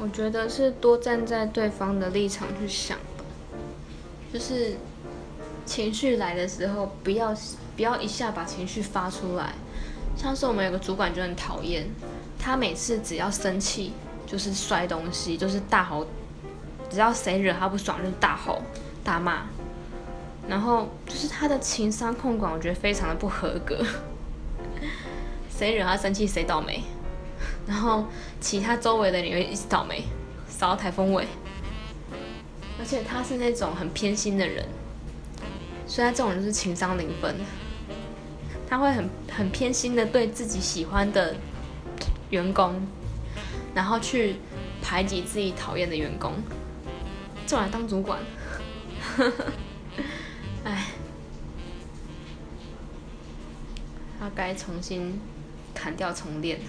我觉得是多站在对方的立场去想吧，就是情绪来的时候，不要不要一下把情绪发出来。像是我们有个主管就很讨厌，他每次只要生气就是摔东西，就是大吼，只要谁惹他不爽就大吼大骂，然后就是他的情商控管，我觉得非常的不合格。谁惹他生气谁倒霉。然后其他周围的人也一起倒霉，扫到台风尾。而且他是那种很偏心的人，所以他这种人是情商零分。他会很很偏心的对自己喜欢的员工，然后去排挤自己讨厌的员工。这种当主管，哎，他该重新砍掉重练。